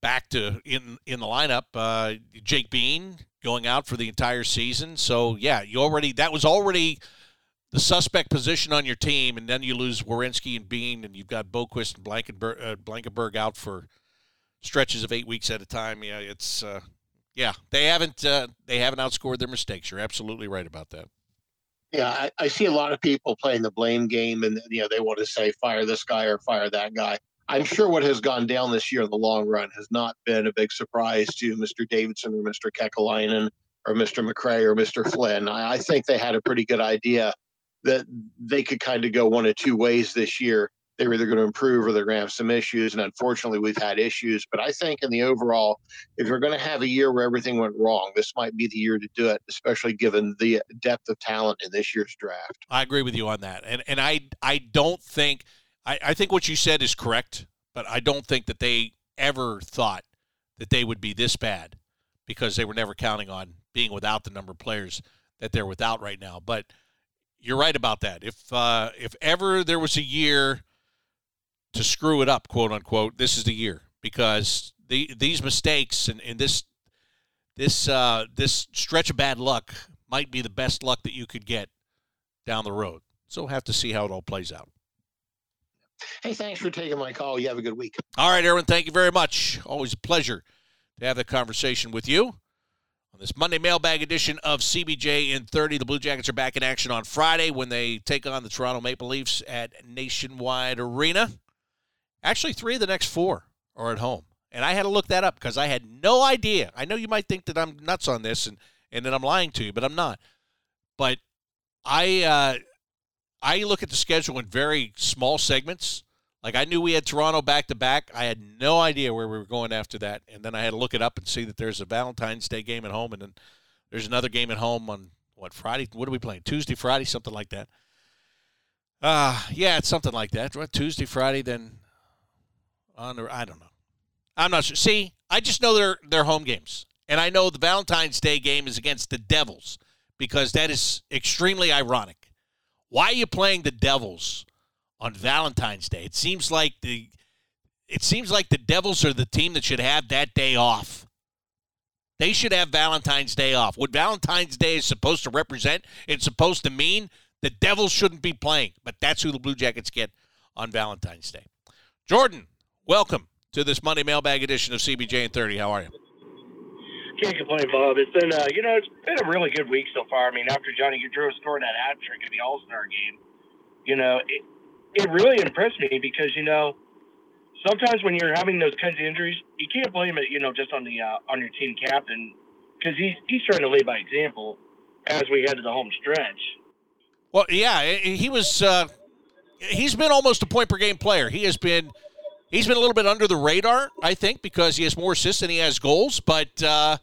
back to in in the lineup. Uh, Jake Bean going out for the entire season. So yeah, you already that was already the suspect position on your team, and then you lose Werenski and Bean, and you've got Boqvist and Blankenburg, uh, Blankenburg out for stretches of eight weeks at a time. Yeah, it's uh, yeah they haven't uh, they haven't outscored their mistakes. You're absolutely right about that. Yeah, I, I, see a lot of people playing the blame game, and you know they want to say fire this guy or fire that guy. I'm sure what has gone down this year in the long run has not been a big surprise to Mr. Davidson or Mr. Kekalainen or Mr. McRae or Mr. Flynn. I, I think they had a pretty good idea that they could kind of go one of two ways this year. They're either going to improve or they're going to have some issues. And unfortunately, we've had issues. But I think in the overall, if you're going to have a year where everything went wrong, this might be the year to do it, especially given the depth of talent in this year's draft. I agree with you on that. And and I I don't think I, I think what you said is correct, but I don't think that they ever thought that they would be this bad because they were never counting on being without the number of players that they're without right now. But you're right about that. If uh, if ever there was a year to screw it up, quote unquote, this is the year because the these mistakes and, and this this uh, this stretch of bad luck might be the best luck that you could get down the road. So we'll have to see how it all plays out. Hey, thanks for taking my call. You have a good week. All right, Erwin. Thank you very much. Always a pleasure to have the conversation with you. On this Monday mailbag edition of CBJ in 30, the Blue Jackets are back in action on Friday when they take on the Toronto Maple Leafs at Nationwide Arena. Actually, three of the next four are at home. And I had to look that up because I had no idea. I know you might think that I'm nuts on this and, and that I'm lying to you, but I'm not. But I uh, I look at the schedule in very small segments. Like I knew we had Toronto back to back. I had no idea where we were going after that, and then I had to look it up and see that there's a Valentine's Day game at home, and then there's another game at home on what Friday? What are we playing? Tuesday, Friday, something like that. Uh yeah, it's something like that. Tuesday, Friday, then the I don't know. I'm not sure. See, I just know they're they're home games, and I know the Valentine's Day game is against the Devils because that is extremely ironic. Why are you playing the Devils? on Valentine's Day. It seems like the it seems like the Devils are the team that should have that day off. They should have Valentine's Day off. What Valentine's Day is supposed to represent, it's supposed to mean the Devils shouldn't be playing, but that's who the Blue Jackets get on Valentine's Day. Jordan, welcome to this Monday mailbag edition of CBJ in 30. How are you? Can't complain, Bob. It's been, uh, you know, it's been a really good week so far. I mean, after Johnny Gaudreau scored that hat trick in the All Star game, you know, it, it really impressed me because you know sometimes when you're having those kinds of injuries, you can't blame it, you know, just on the uh, on your team captain because he's he's trying to lead by example as we head to the home stretch. Well, yeah, he was. Uh, he's been almost a point per game player. He has been. He's been a little bit under the radar, I think, because he has more assists than he has goals. But uh,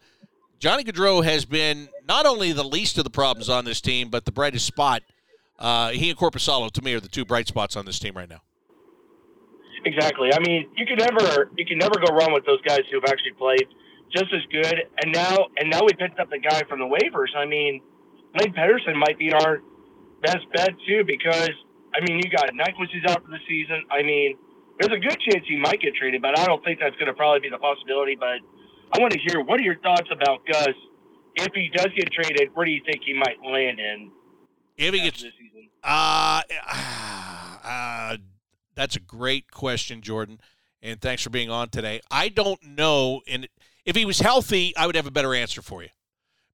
Johnny Gaudreau has been not only the least of the problems on this team, but the brightest spot. Uh, he and Korpisalo, to me, are the two bright spots on this team right now. Exactly. I mean, you can never you can never go wrong with those guys who've actually played just as good. And now and now we picked up the guy from the waivers. I mean, Blake Pedersen might be our best bet too because I mean you got Nyquist is out for the season. I mean, there's a good chance he might get traded, but I don't think that's going to probably be the possibility. But I want to hear what are your thoughts about Gus if he does get traded? Where do you think he might land in? If he gets, uh, uh, that's a great question, Jordan. And thanks for being on today. I don't know. And if he was healthy, I would have a better answer for you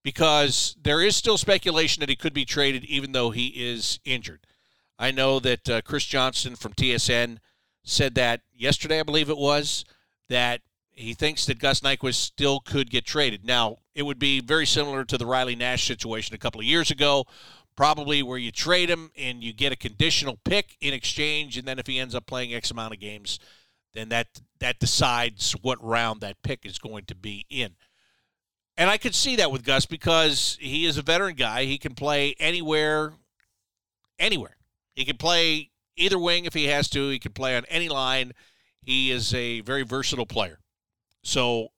because there is still speculation that he could be traded even though he is injured. I know that uh, Chris Johnston from TSN said that yesterday, I believe it was, that he thinks that Gus Nyquist still could get traded. Now, it would be very similar to the Riley Nash situation a couple of years ago, probably where you trade him and you get a conditional pick in exchange, and then if he ends up playing X amount of games, then that that decides what round that pick is going to be in. And I could see that with Gus because he is a veteran guy. He can play anywhere, anywhere. He can play either wing if he has to. He can play on any line. He is a very versatile player. So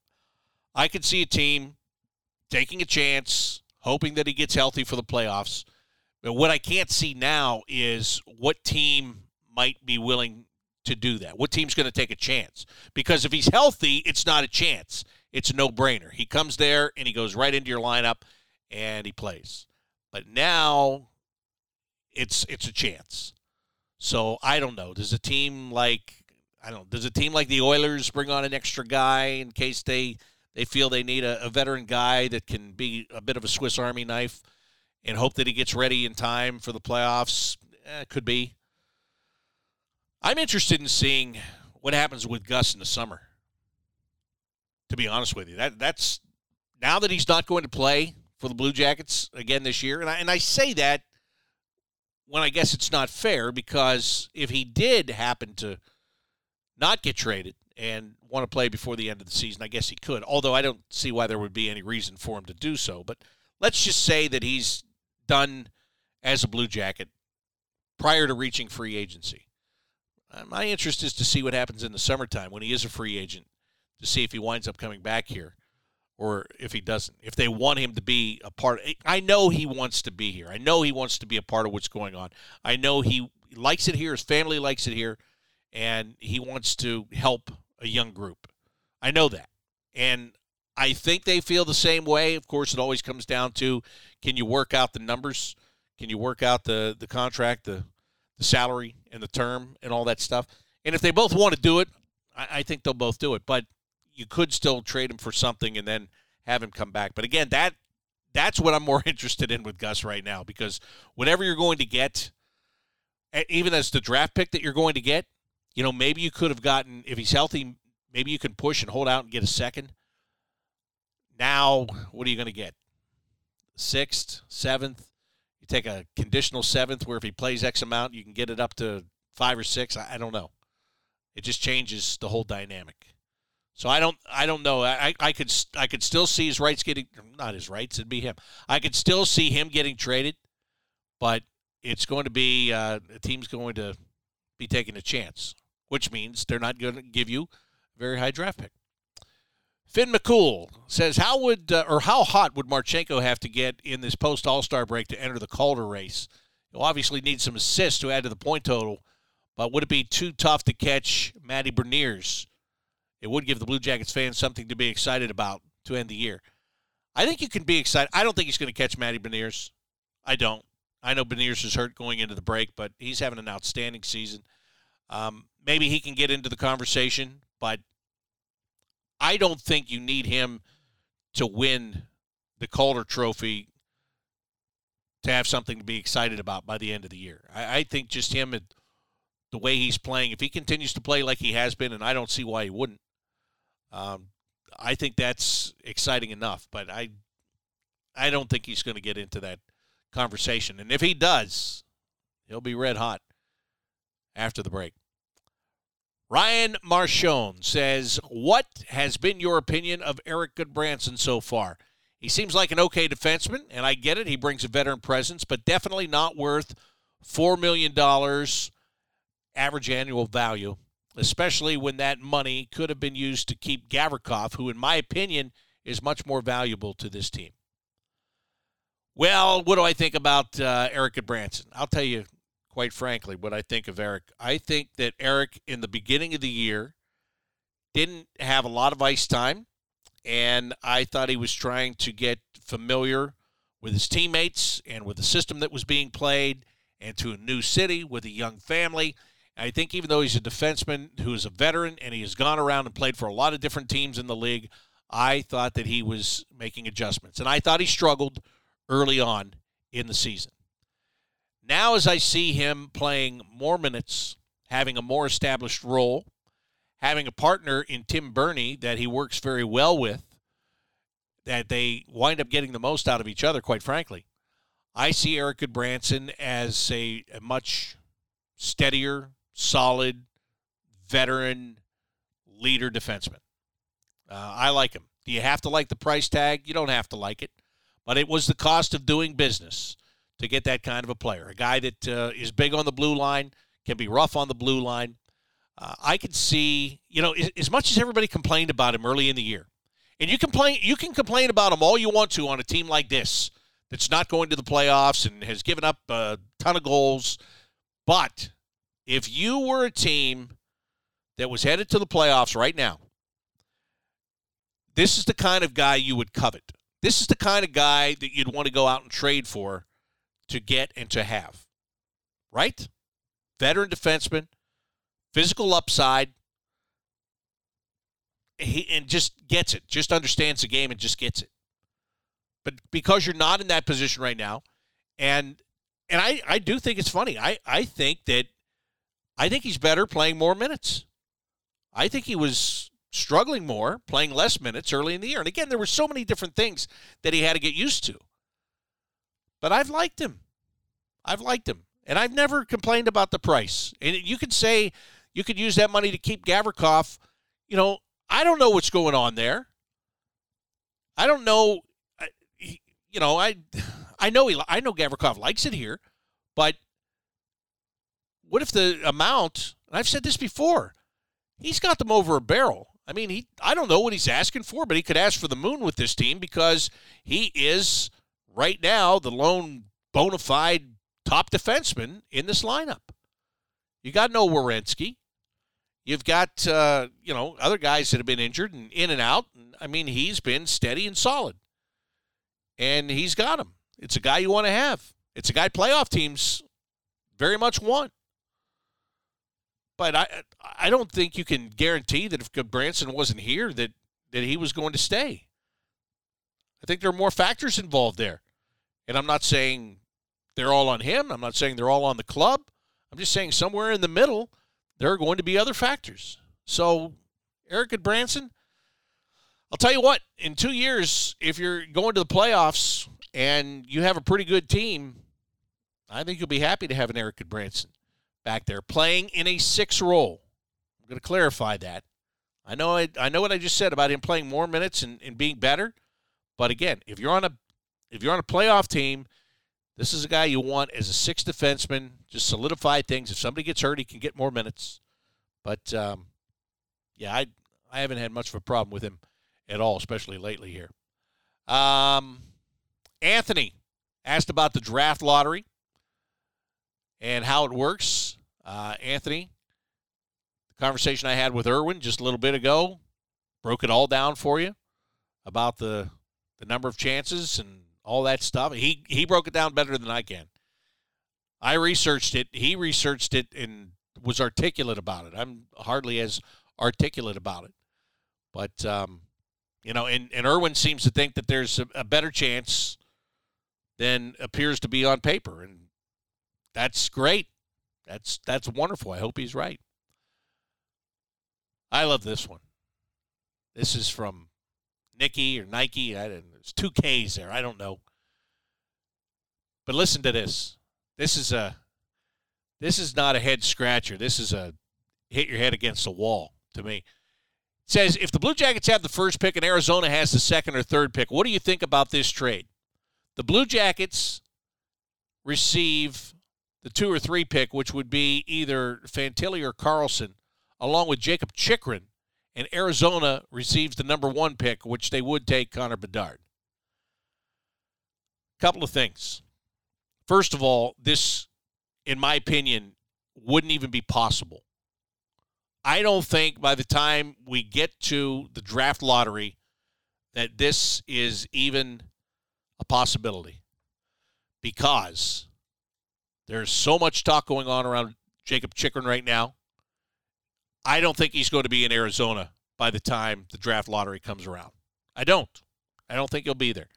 I could see a team taking a chance, hoping that he gets healthy for the playoffs but what I can't see now is what team might be willing to do that. What team's going to take a chance? Because if he's healthy, it's not a chance. It's a no-brainer. He comes there and he goes right into your lineup and he plays. But now it's it's a chance. So I don't know. Does a team like I don't know, does a team like the Oilers bring on an extra guy in case they they feel they need a, a veteran guy that can be a bit of a Swiss Army knife? and hope that he gets ready in time for the playoffs. Eh, could be. I'm interested in seeing what happens with Gus in the summer. To be honest with you, that that's now that he's not going to play for the Blue Jackets again this year, and I, and I say that when I guess it's not fair because if he did happen to not get traded and want to play before the end of the season, I guess he could. Although I don't see why there would be any reason for him to do so. But let's just say that he's done as a Blue Jacket prior to reaching free agency. Uh, my interest is to see what happens in the summertime when he is a free agent, to see if he winds up coming back here or if he doesn't. If they want him to be a part, I know he wants to be here. I know he wants to be a part of what's going on. I know he likes it here. His family likes it here, and he wants to help a young group. I know that, and I think they feel the same way. Of course, it always comes down to can you work out the numbers? Can you work out the the contract, the the salary, and the term, and all that stuff? And if they both want to do it, I, I think they'll both do it. But you could still trade him for something and then have him come back. But again, that that's what I'm more interested in with Gus right now because whatever you're going to get, even as the draft pick that you're going to get, you know, maybe you could have gotten if he's healthy, maybe you can push and hold out and get a second. Now, what are you going to get? Sixth, seventh? You take a conditional seventh where if he plays X amount, you can get it up to five or six. I, I don't know. It just changes the whole dynamic. So I don't I don't know. I, I could I could still see his rights getting not his rights, it'd be him. I could still see him getting traded, but it's going to be uh, the team's going to be taking a chance, which means they're not going to give you a very high draft pick. Finn McCool says, "How would uh, or how hot would Marchenko have to get in this post All Star break to enter the Calder race? He'll obviously need some assists to add to the point total, but would it be too tough to catch Matty Beniers? It would give the Blue Jackets fans something to be excited about to end the year. I think you can be excited. I don't think he's going to catch Matty Beniers. I don't. I know Beniers is hurt going into the break, but he's having an outstanding season. Um, maybe he can get into the conversation, but I don't think you need him to win the Calder Trophy to have something to be excited about by the end of the year. I, I think just him and the way he's playing, if he continues to play like he has been, and I don't see why he wouldn't, um, I think that's exciting enough. But I, I don't think he's going to get into that conversation. And if he does, he'll be red hot after the break. Ryan Marchone says, What has been your opinion of Erik Gudbranson so far? He seems like an okay defenseman, and I get it. He brings a veteran presence, but definitely not worth $4 million average annual value, especially when that money could have been used to keep Gavrikov, who, in my opinion, is much more valuable to this team. Well, what do I think about uh, Erik Gudbranson? I'll tell you, quite frankly, what I think of Eric. I think that Eric, in the beginning of the year, didn't have a lot of ice time and I thought he was trying to get familiar with his teammates and with the system that was being played and to a new city with a young family. I think even though he's a defenseman who is a veteran and he has gone around and played for a lot of different teams in the league, I thought that he was making adjustments. And I thought he struggled early on in the season. Now, as I see him playing more minutes, having a more established role, having a partner in Tim Berni that he works very well with, that they wind up getting the most out of each other, quite frankly. I see Erik Gudbranson as a, a much steadier, solid, veteran leader defenseman. Uh, I like him. Do you have to like the price tag? You don't have to like it. But it was the cost of doing business to get that kind of a player. A guy that uh, is big on the blue line, can be rough on the blue line, uh, I could see, you know, as much as everybody complained about him early in the year, and you complain, you can complain about him all you want to on a team like this that's not going to the playoffs and has given up a ton of goals. But if you were a team that was headed to the playoffs right now, this is the kind of guy you would covet. This is the kind of guy that you'd want to go out and trade for to get and to have. Right? Veteran defenseman physical upside. He and just gets it, just understands the game and just gets it. But because you're not in that position right now, and and I, I do think it's funny. I, I think that I think he's better playing more minutes. I think he was struggling more, playing less minutes early in the year. And again, there were so many different things that he had to get used to. But I've liked him. I've liked him. And I've never complained about the price. And you could say you could use that money to keep Gavrikov. You know, I don't know what's going on there. I don't know. You know, I I know he I know Gavrikov likes it here, but what if the amount? And I've said this before. He's got them over a barrel. I mean, he I don't know what he's asking for, but he could ask for the moon with this team because he is right now the lone bona fide top defenseman in this lineup. You got no Werenski. You've got uh, you know other guys that have been injured and in and out. I mean, he's been steady and solid, and he's got him. It's a guy you want to have. It's a guy playoff teams very much want. But I I don't think you can guarantee that if Branson wasn't here that that he was going to stay. I think there are more factors involved there. And I'm not saying they're all on him. I'm not saying they're all on the club. I'm just saying somewhere in the middle there are going to be other factors. So, Erik Gudbranson, I'll tell you what, in two years, if you're going to the playoffs and you have a pretty good team, I think you'll be happy to have an Erik Gudbranson back there playing in a six role. I'm going to clarify that. I know I, I know what I just said about him playing more minutes and, and being better, but again, if you're on a if you're on a playoff team this is a guy you want as a sixth defenseman, just solidify things. If somebody gets hurt, he can get more minutes. But um, yeah, I I haven't had much of a problem with him at all, especially lately here. Um, Anthony asked about the draft lottery and how it works. Uh, Anthony, the conversation I had with Irwin just a little bit ago broke it all down for you about the the number of chances and all that stuff. He he broke it down better than I can. I researched it. He researched it and was articulate about it. I'm hardly as articulate about it, but um, you know, and and Irwin seems to think that there's a, a better chance than appears to be on paper, and that's great. That's that's wonderful. I hope he's right. I love this one. This is from Nikki or Nike. I didn't. There's two K's there. I don't know. But listen to this. This is a. This is not a head scratcher. This is a hit your head against the wall to me. It says if the Blue Jackets have the first pick and Arizona has the second or third pick, what do you think about this trade? The Blue Jackets receive the two or three pick, which would be either Fantilli or Carlsson, along with Jacob Chychrun, and Arizona receives the number one pick, which they would take Connor Bedard. Couple of things. First of all, this, in my opinion, wouldn't even be possible. I don't think by the time we get to the draft lottery that this is even a possibility because there's so much talk going on around Jacob Chychrun right now. I don't think he's going to be in Arizona by the time the draft lottery comes around. I don't. I don't think he'll be there.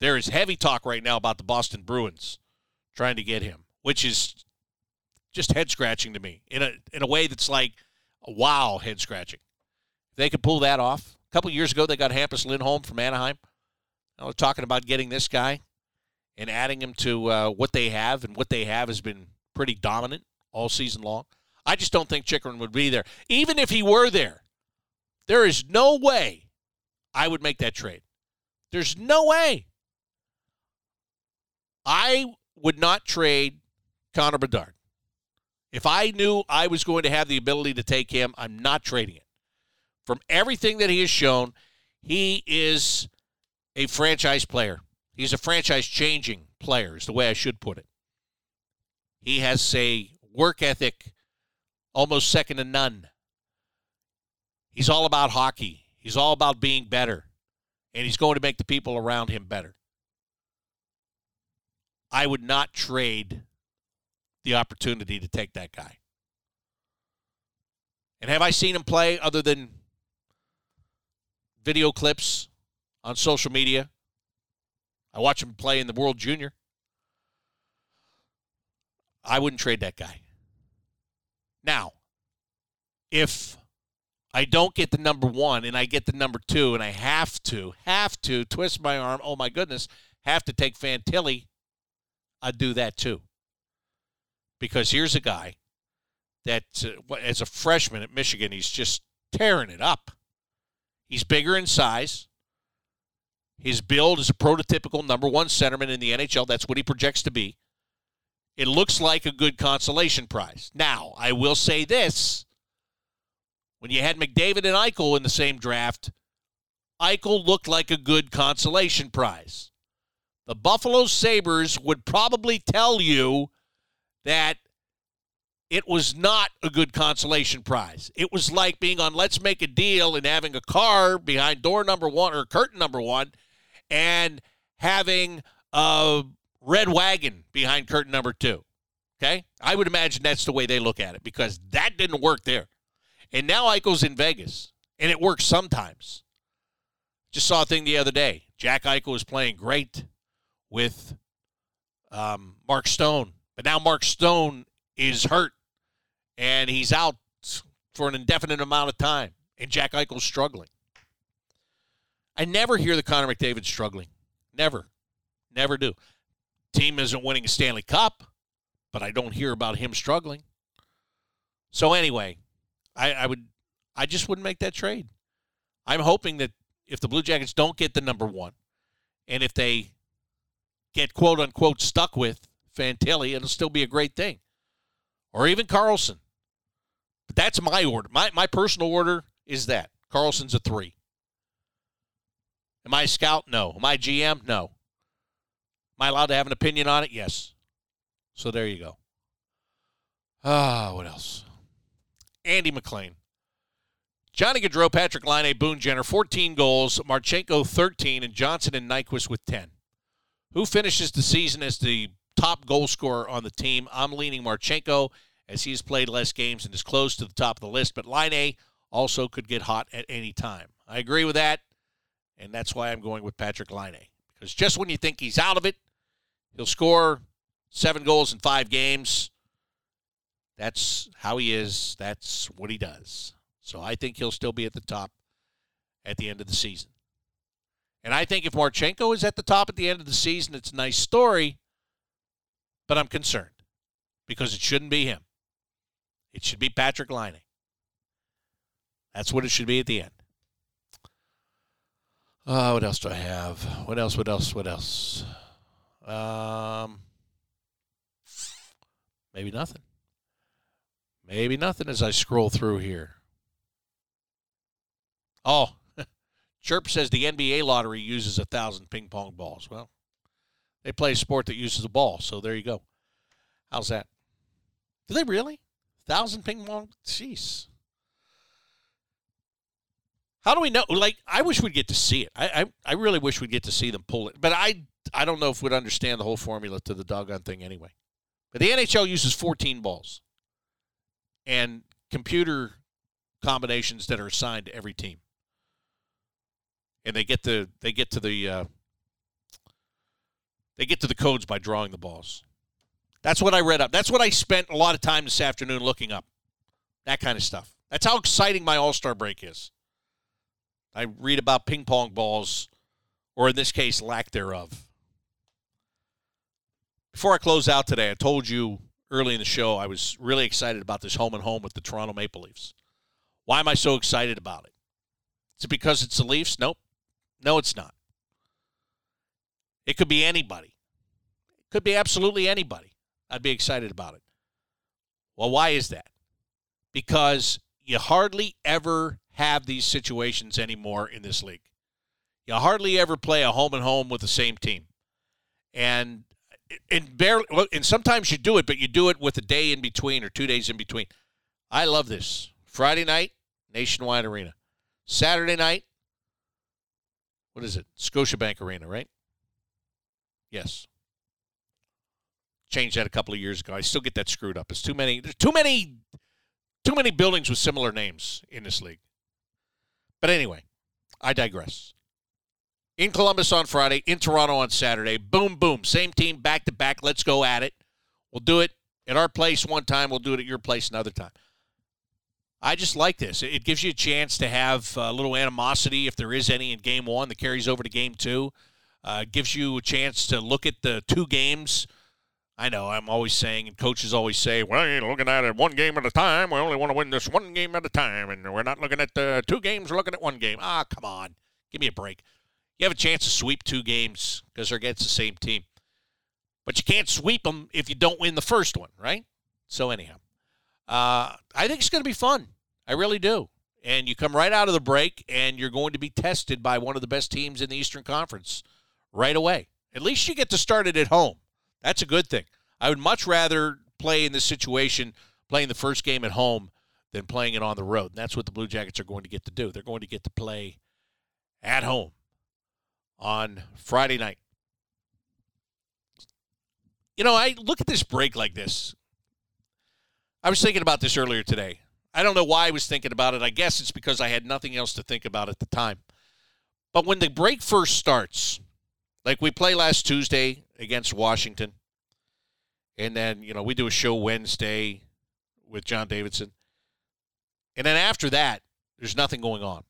There is heavy talk right now about the Boston Bruins trying to get him, which is just head scratching to me in a in a way that's like wow head scratching. They could pull that off. A couple years ago, they got Hampus Lindholm from Anaheim. Now they're talking about getting this guy and adding him to uh, what they have, and what they have has been pretty dominant all season long. I just don't think Chychrun would be there. Even if he were there, there is no way I would make that trade. There's no way. I would not trade Connor Bedard. If I knew I was going to have the ability to take him, I'm not trading it. From everything that he has shown, he is a franchise player. He's a franchise changing player, is the way I should put it. He has a work ethic almost second to none. He's all about hockey, he's all about being better, and he's going to make the people around him better. I would not trade the opportunity to take that guy. And have I seen him play other than video clips on social media? I watch him play in the World Junior. I wouldn't trade that guy. Now, if I don't get the number one and I get the number two and I have to, have to twist my arm, oh my goodness, have to take Fantilli, I'd do that too. Because here's a guy that, uh, as a freshman at Michigan, he's just tearing it up. He's bigger in size. His build is a prototypical number one centerman in the NHL. That's what he projects to be. It looks like a good consolation prize. Now, I will say this. When you had McDavid and Eichel in the same draft, Eichel looked like a good consolation prize. The Buffalo Sabres would probably tell you that it was not a good consolation prize. It was like being on Let's Make a Deal and having a car behind door number one or curtain number one and having a red wagon behind curtain number two. Okay? I would imagine that's the way they look at it because that didn't work there. And now Eichel's in Vegas, and it works sometimes. Just saw a thing the other day. Jack Eichel was playing great with um, Mark Stone, but now Mark Stone is hurt, and he's out for an indefinite amount of time, and Jack Eichel's struggling. I never hear the Connor McDavid struggling. Never. Never do. Team isn't winning a Stanley Cup, but I don't hear about him struggling. So anyway, I, I would I just wouldn't make that trade. I'm hoping that if the Blue Jackets don't get the number one, and if they get quote unquote stuck with Fantilli, it'll still be a great thing. Or even Carlsson. But that's my order. My my personal order is that. Carlsson's a three. Am I a scout? No. Am I GM? No. Am I allowed to have an opinion on it? Yes. So there you go. Ah, what else? Andy McLean. Johnny Gaudreau, Patrick Laine, Boone Jenner, 14 goals, Marchenko 13, and Johnson and Nyquist with 10. Who finishes the season as the top goal scorer on the team? I'm leaning Marchenko as he's played less games and is close to the top of the list, but Laine also could get hot at any time. I agree with that. And that's why I'm going with Patrick Laine. Because just when you think he's out of it, he'll score seven goals in five games. That's how he is. That's what he does. So I think he'll still be at the top at the end of the season. And I think if Marchenko is at the top at the end of the season, it's a nice story, but I'm concerned because it shouldn't be him. It should be Patrick Laine. That's what it should be at the end. Uh, what else do I have? What else? What else? What else? Um, maybe nothing. Maybe nothing as I scroll through here. Oh, Chirp says the NBA lottery uses a thousand ping pong balls. Well, they play a sport that uses a ball, so there you go. How's that? Do they really? Thousand ping pong? Jeez. How do we know? Like, I wish we'd get to see it. I, I, I really wish we'd get to see them pull it. But I, I don't know if we'd understand the whole formula to the doggone thing anyway. But the NHL uses 14 balls and computer combinations that are assigned to every team. And they get the they get to the uh, they get to the codes by drawing the balls. That's what I read up. That's what I spent a lot of time this afternoon looking up. That kind of stuff. That's how exciting my All Star break is. I read about ping pong balls, or in this case, lack thereof. Before I close out today, I told you early in the show I was really excited about this home and home with the Toronto Maple Leafs. Why am I so excited about it? Is it because it's the Leafs? Nope. No, it's not. It could be anybody. It could be absolutely anybody. I'd be excited about it. Well, why is that? Because you hardly ever have these situations anymore in this league. You hardly ever play a home and home with the same team. And and barely and sometimes you do it, but you do it with a day in between or two days in between. I love this. Friday night, Nationwide Arena. Saturday night, what is it? Scotiabank Arena, right? Yes. Changed that a couple of years ago. I still get that screwed up. It's too many. There's too many, too many buildings with similar names in this league. But anyway, I digress. In Columbus on Friday, in Toronto on Saturday. Boom, boom. Same team back to back. Let's go at it. We'll do it at our place one time. We'll do it at your place another time. I just like this. It gives you a chance to have a little animosity, if there is any, in game one that carries over to game two. Uh, gives you a chance to look at the two games. I know I'm always saying, and coaches always say, well, you're looking at it one game at a time. We only want to win this one game at a time, and we're not looking at the two games, we're looking at one game. Ah, come on. Give me a break. You have a chance to sweep two games because they're against the same team. But you can't sweep them if you don't win the first one, right? So, anyhow, uh, I think it's going to be fun. I really do. And you come right out of the break, and you're going to be tested by one of the best teams in the Eastern Conference right away. At least you get to start it at home. That's a good thing. I would much rather play in this situation playing the first game at home than playing it on the road. And that's what the Blue Jackets are going to get to do. They're going to get to play at home on Friday night. You know, I look at this break like this. I was thinking about this earlier today. I don't know why I was thinking about it. I guess it's because I had nothing else to think about at the time. But when the break first starts, like we play last Tuesday against Washington, and then, you know, we do a show Wednesday with John Davidson. And then after that, there's nothing going on.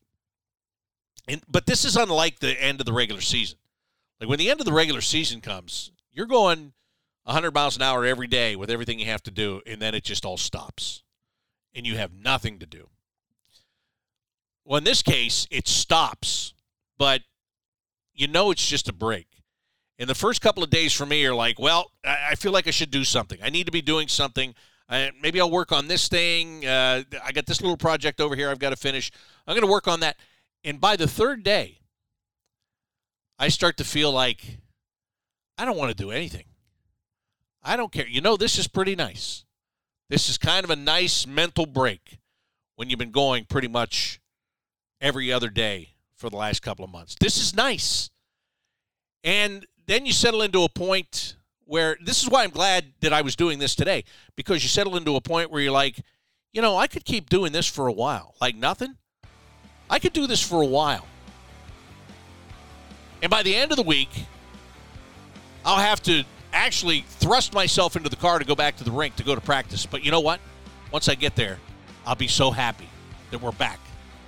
And but this is unlike the end of the regular season. Like when the end of the regular season comes, you're going 100 miles an hour every day with everything you have to do, and then it just all stops and you have nothing to do. Well, in this case, it stops, but you know it's just a break. And the first couple of days for me are like, well, I feel like I should do something. I need to be doing something. Uh, maybe I'll work on this thing. Uh, I got this little project over here I've got to finish. I'm going to work on that. And by the third day, I start to feel like I don't want to do anything. I don't care. You know, this is pretty nice. This is kind of a nice mental break when you've been going pretty much every other day for the last couple of months. This is nice. And then you settle into a point where this is why I'm glad that I was doing this today because you settle into a point where you're like, you know, I could keep doing this for a while. Like nothing. I could do this for a while. And by the end of the week, I'll have to actually thrust myself into the car to go back to the rink to go to practice. But you know what? once I get there, I'll be so happy that we're back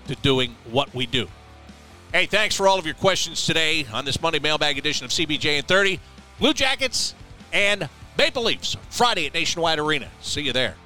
to doing what we do. Hey, thanks for all of your questions today on this Monday mailbag edition of CBJ in 30. Blue Jackets and Maple Leafs Friday at Nationwide Arena. See you there.